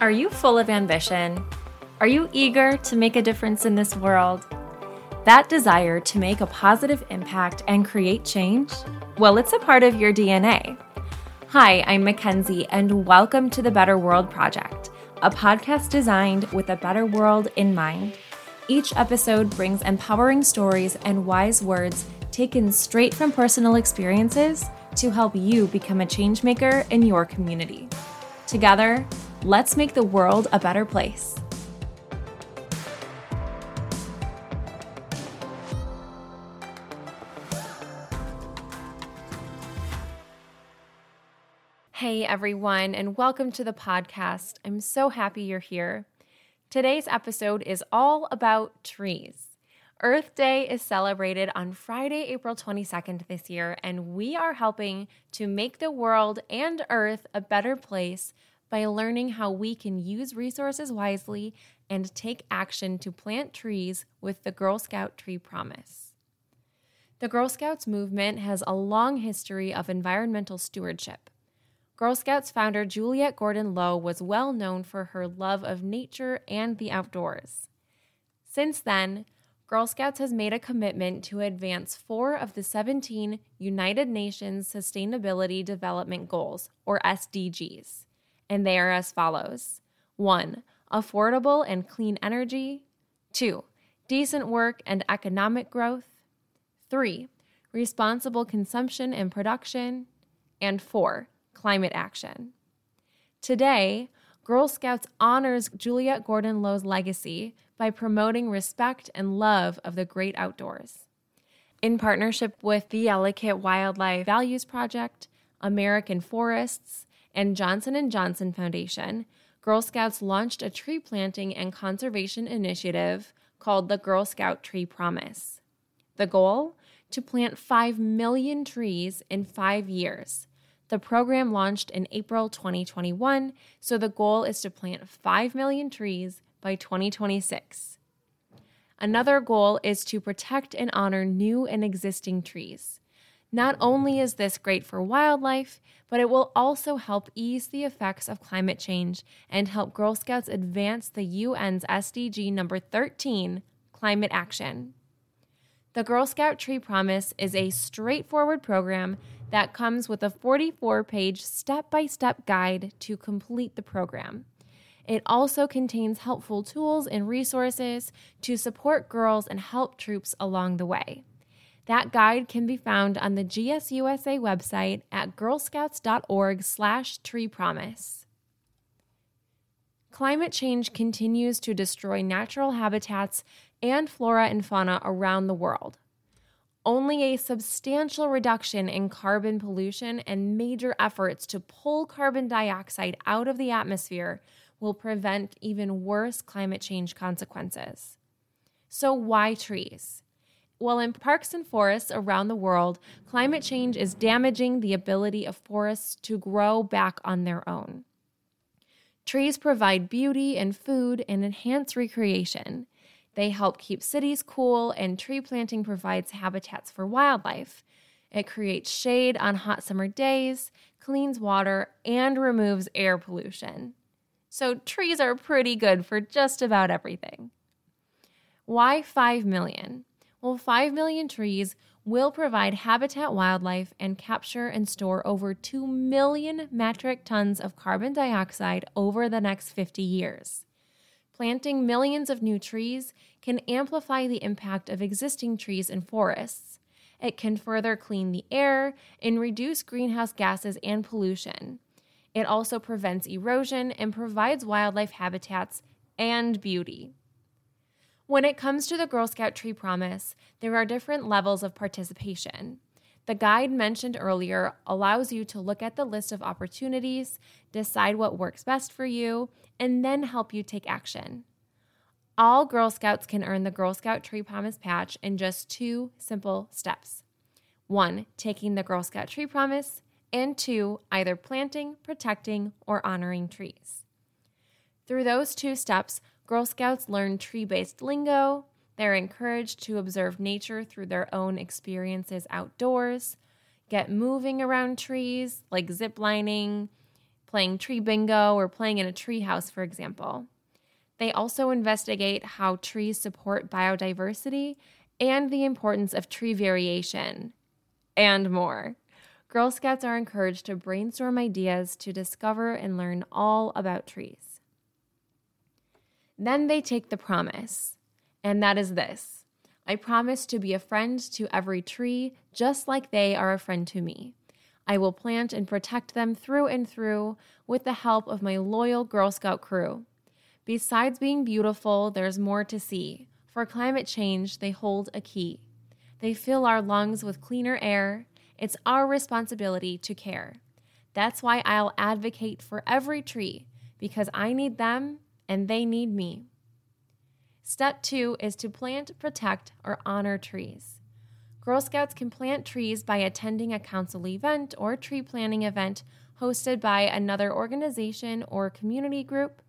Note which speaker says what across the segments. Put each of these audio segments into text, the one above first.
Speaker 1: Are you full of ambition? Are you eager to make a difference in this world? That desire to make a positive impact and create change? Well, it's a part of your DNA. Hi, I'm Mackenzie, and welcome to the Better World Project, a podcast designed with a better world in mind. Each episode brings empowering stories and wise words taken straight from personal experiences to help you become a changemaker in your community. Together, let's make the world a better place. Hey everyone, and welcome to the podcast. I'm so happy you're here. Today's episode is all about trees. Earth Day is celebrated on Friday, April 22nd this year, and we are helping to make the world and Earth a better place by learning how we can use resources wisely and take action to plant trees with the Girl Scout Tree Promise. The Girl Scouts movement has a long history of environmental stewardship. Girl Scouts founder Juliette Gordon Low was well known for her love of nature and the outdoors. Since then, Girl Scouts has made a commitment to advance four of the 17 United Nations Sustainability Development Goals, or SDGs. And they are as follows 1. Affordable and clean energy. 2. Decent work and economic growth. 3. Responsible consumption and production. And 4. Climate action. Today, Girl Scouts honors Juliette Gordon Low's legacy by promoting respect and love of the great outdoors. In partnership with the Elliott Wildlife Values Project, American Forests, and Johnson & Johnson Foundation, Girl Scouts launched a tree planting and conservation initiative called the Girl Scout Tree Promise. The goal? To plant 5 million trees in 5 years. The program launched in April 2021, so the goal is to plant 5 million trees by 2026. Another goal is to protect and honor new and existing trees. Not only is this great for wildlife, but it will also help ease the effects of climate change and help Girl Scouts advance the UN's SDG number 13, climate action. The Girl Scout Tree Promise is a straightforward program that comes with a 44 page step by step guide to complete the program. It also contains helpful tools and resources to support girls and help troops along the way. That guide can be found on the GSUSA website at girlscouts.org/tree promise. Climate change continues to destroy natural habitats and flora and fauna around the world. Only a substantial reduction in carbon pollution and major efforts to pull carbon dioxide out of the atmosphere will prevent even worse climate change consequences. So, why trees? Well, in parks and forests around the world, climate change is damaging the ability of forests to grow back on their own. Trees provide beauty and food and enhance recreation. They help keep cities cool, and tree planting provides habitats for wildlife. It creates shade on hot summer days, cleans water, and removes air pollution. So trees are pretty good for just about everything. Why 5 million? Well, 5 million trees will provide habitat wildlife and capture and store over 2 million metric tons of carbon dioxide over the next 50 years. Planting millions of new trees can amplify the impact of existing trees and forests. It can further clean the air and reduce greenhouse gases and pollution. It also prevents erosion and provides wildlife habitats and beauty. When it comes to the Girl Scout Tree Promise, there are different levels of participation. The guide mentioned earlier allows you to look at the list of opportunities, decide what works best for you, and then help you take action. All Girl Scouts can earn the Girl Scout Tree Promise patch in just two simple steps. One, taking the Girl Scout Tree Promise, and two, either planting, protecting, or honoring trees. Through those two steps, Girl Scouts learn tree based lingo. They're encouraged to observe nature through their own experiences outdoors, get moving around trees, like ziplining, playing tree bingo or playing in a tree house, for example. They also investigate how trees support biodiversity and the importance of tree variation, and more. Girl Scouts are encouraged to brainstorm ideas to discover and learn all about trees. Then they take the promise, and that is this I promise to be a friend to every tree, just like they are a friend to me. I will plant and protect them through and through with the help of my loyal Girl Scout crew. Besides being beautiful, there's more to see. For climate change, they hold a key. They fill our lungs with cleaner air. It's our responsibility to care. That's why I'll advocate for every tree, because I need them and they need me. Step two is to plant, protect, or honor trees. Girl Scouts can plant trees by attending a council event or tree planting event hosted by another organization or community group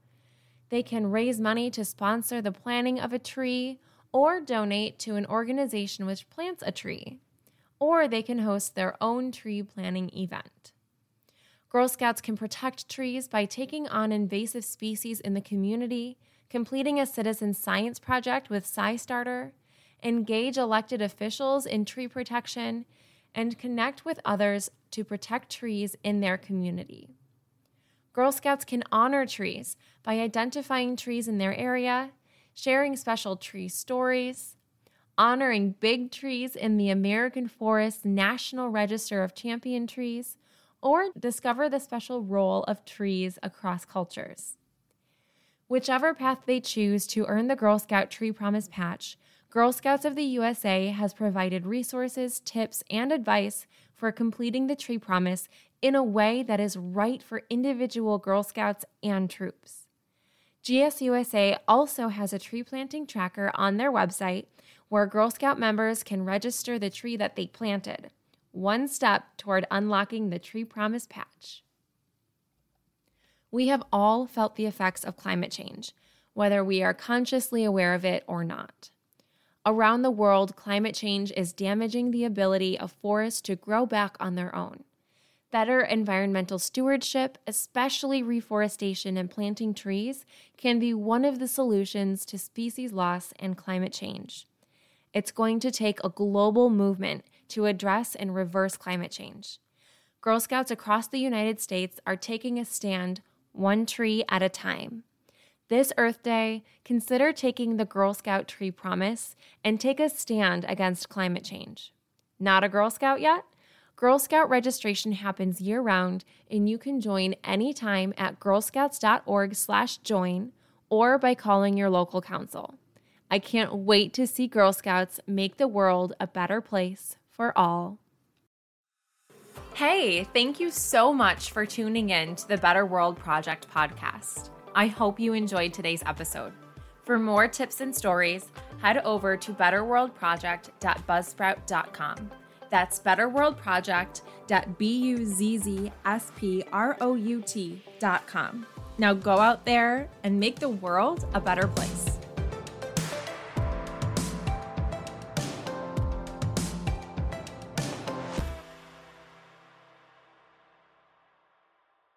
Speaker 1: they can raise money to sponsor the planting of a tree or donate to an organization which plants a tree. Or they can host their own tree planting event. Girl Scouts can protect trees by taking on invasive species in the community, completing a citizen science project with SciStarter, engage elected officials in tree protection, and connect with others to protect trees in their community. Girl Scouts can honor trees by identifying trees in their area, sharing special tree stories, honoring big trees in the American Forest National Register of Champion Trees, or discover the special role of trees across cultures. Whichever path they choose to earn the Girl Scout Tree Promise Patch, Girl Scouts of the USA has provided resources, tips, and advice for completing the tree promise in a way that is right for individual Girl Scouts and troops. GSUSA also has a tree planting tracker on their website where Girl Scout members can register the tree that they planted, one step toward unlocking the Tree Promise Patch. We have all felt the effects of climate change, whether we are consciously aware of it or not. Around the world, climate change is damaging the ability of forests to grow back on their own. Better environmental stewardship, especially reforestation and planting trees, can be one of the solutions to species loss and climate change. It's going to take a global movement to address and reverse climate change. Girl Scouts across the United States are taking a stand one tree at a time. This Earth Day, consider taking the Girl Scout tree promise and take a stand against climate change. Not a Girl Scout yet? Girl Scout registration happens year-round and you can join anytime at girlscouts.org/join or by calling your local council. I can't wait to see Girl Scouts make the world a better place for all. Hey, thank you so much for tuning in to the Better World Project podcast. I hope you enjoyed today's episode. For more tips and stories, head over to betterworldproject.buzzsprout.com. That's betterworldproject.buzzsprout.com. Now go out there and make the world a better place.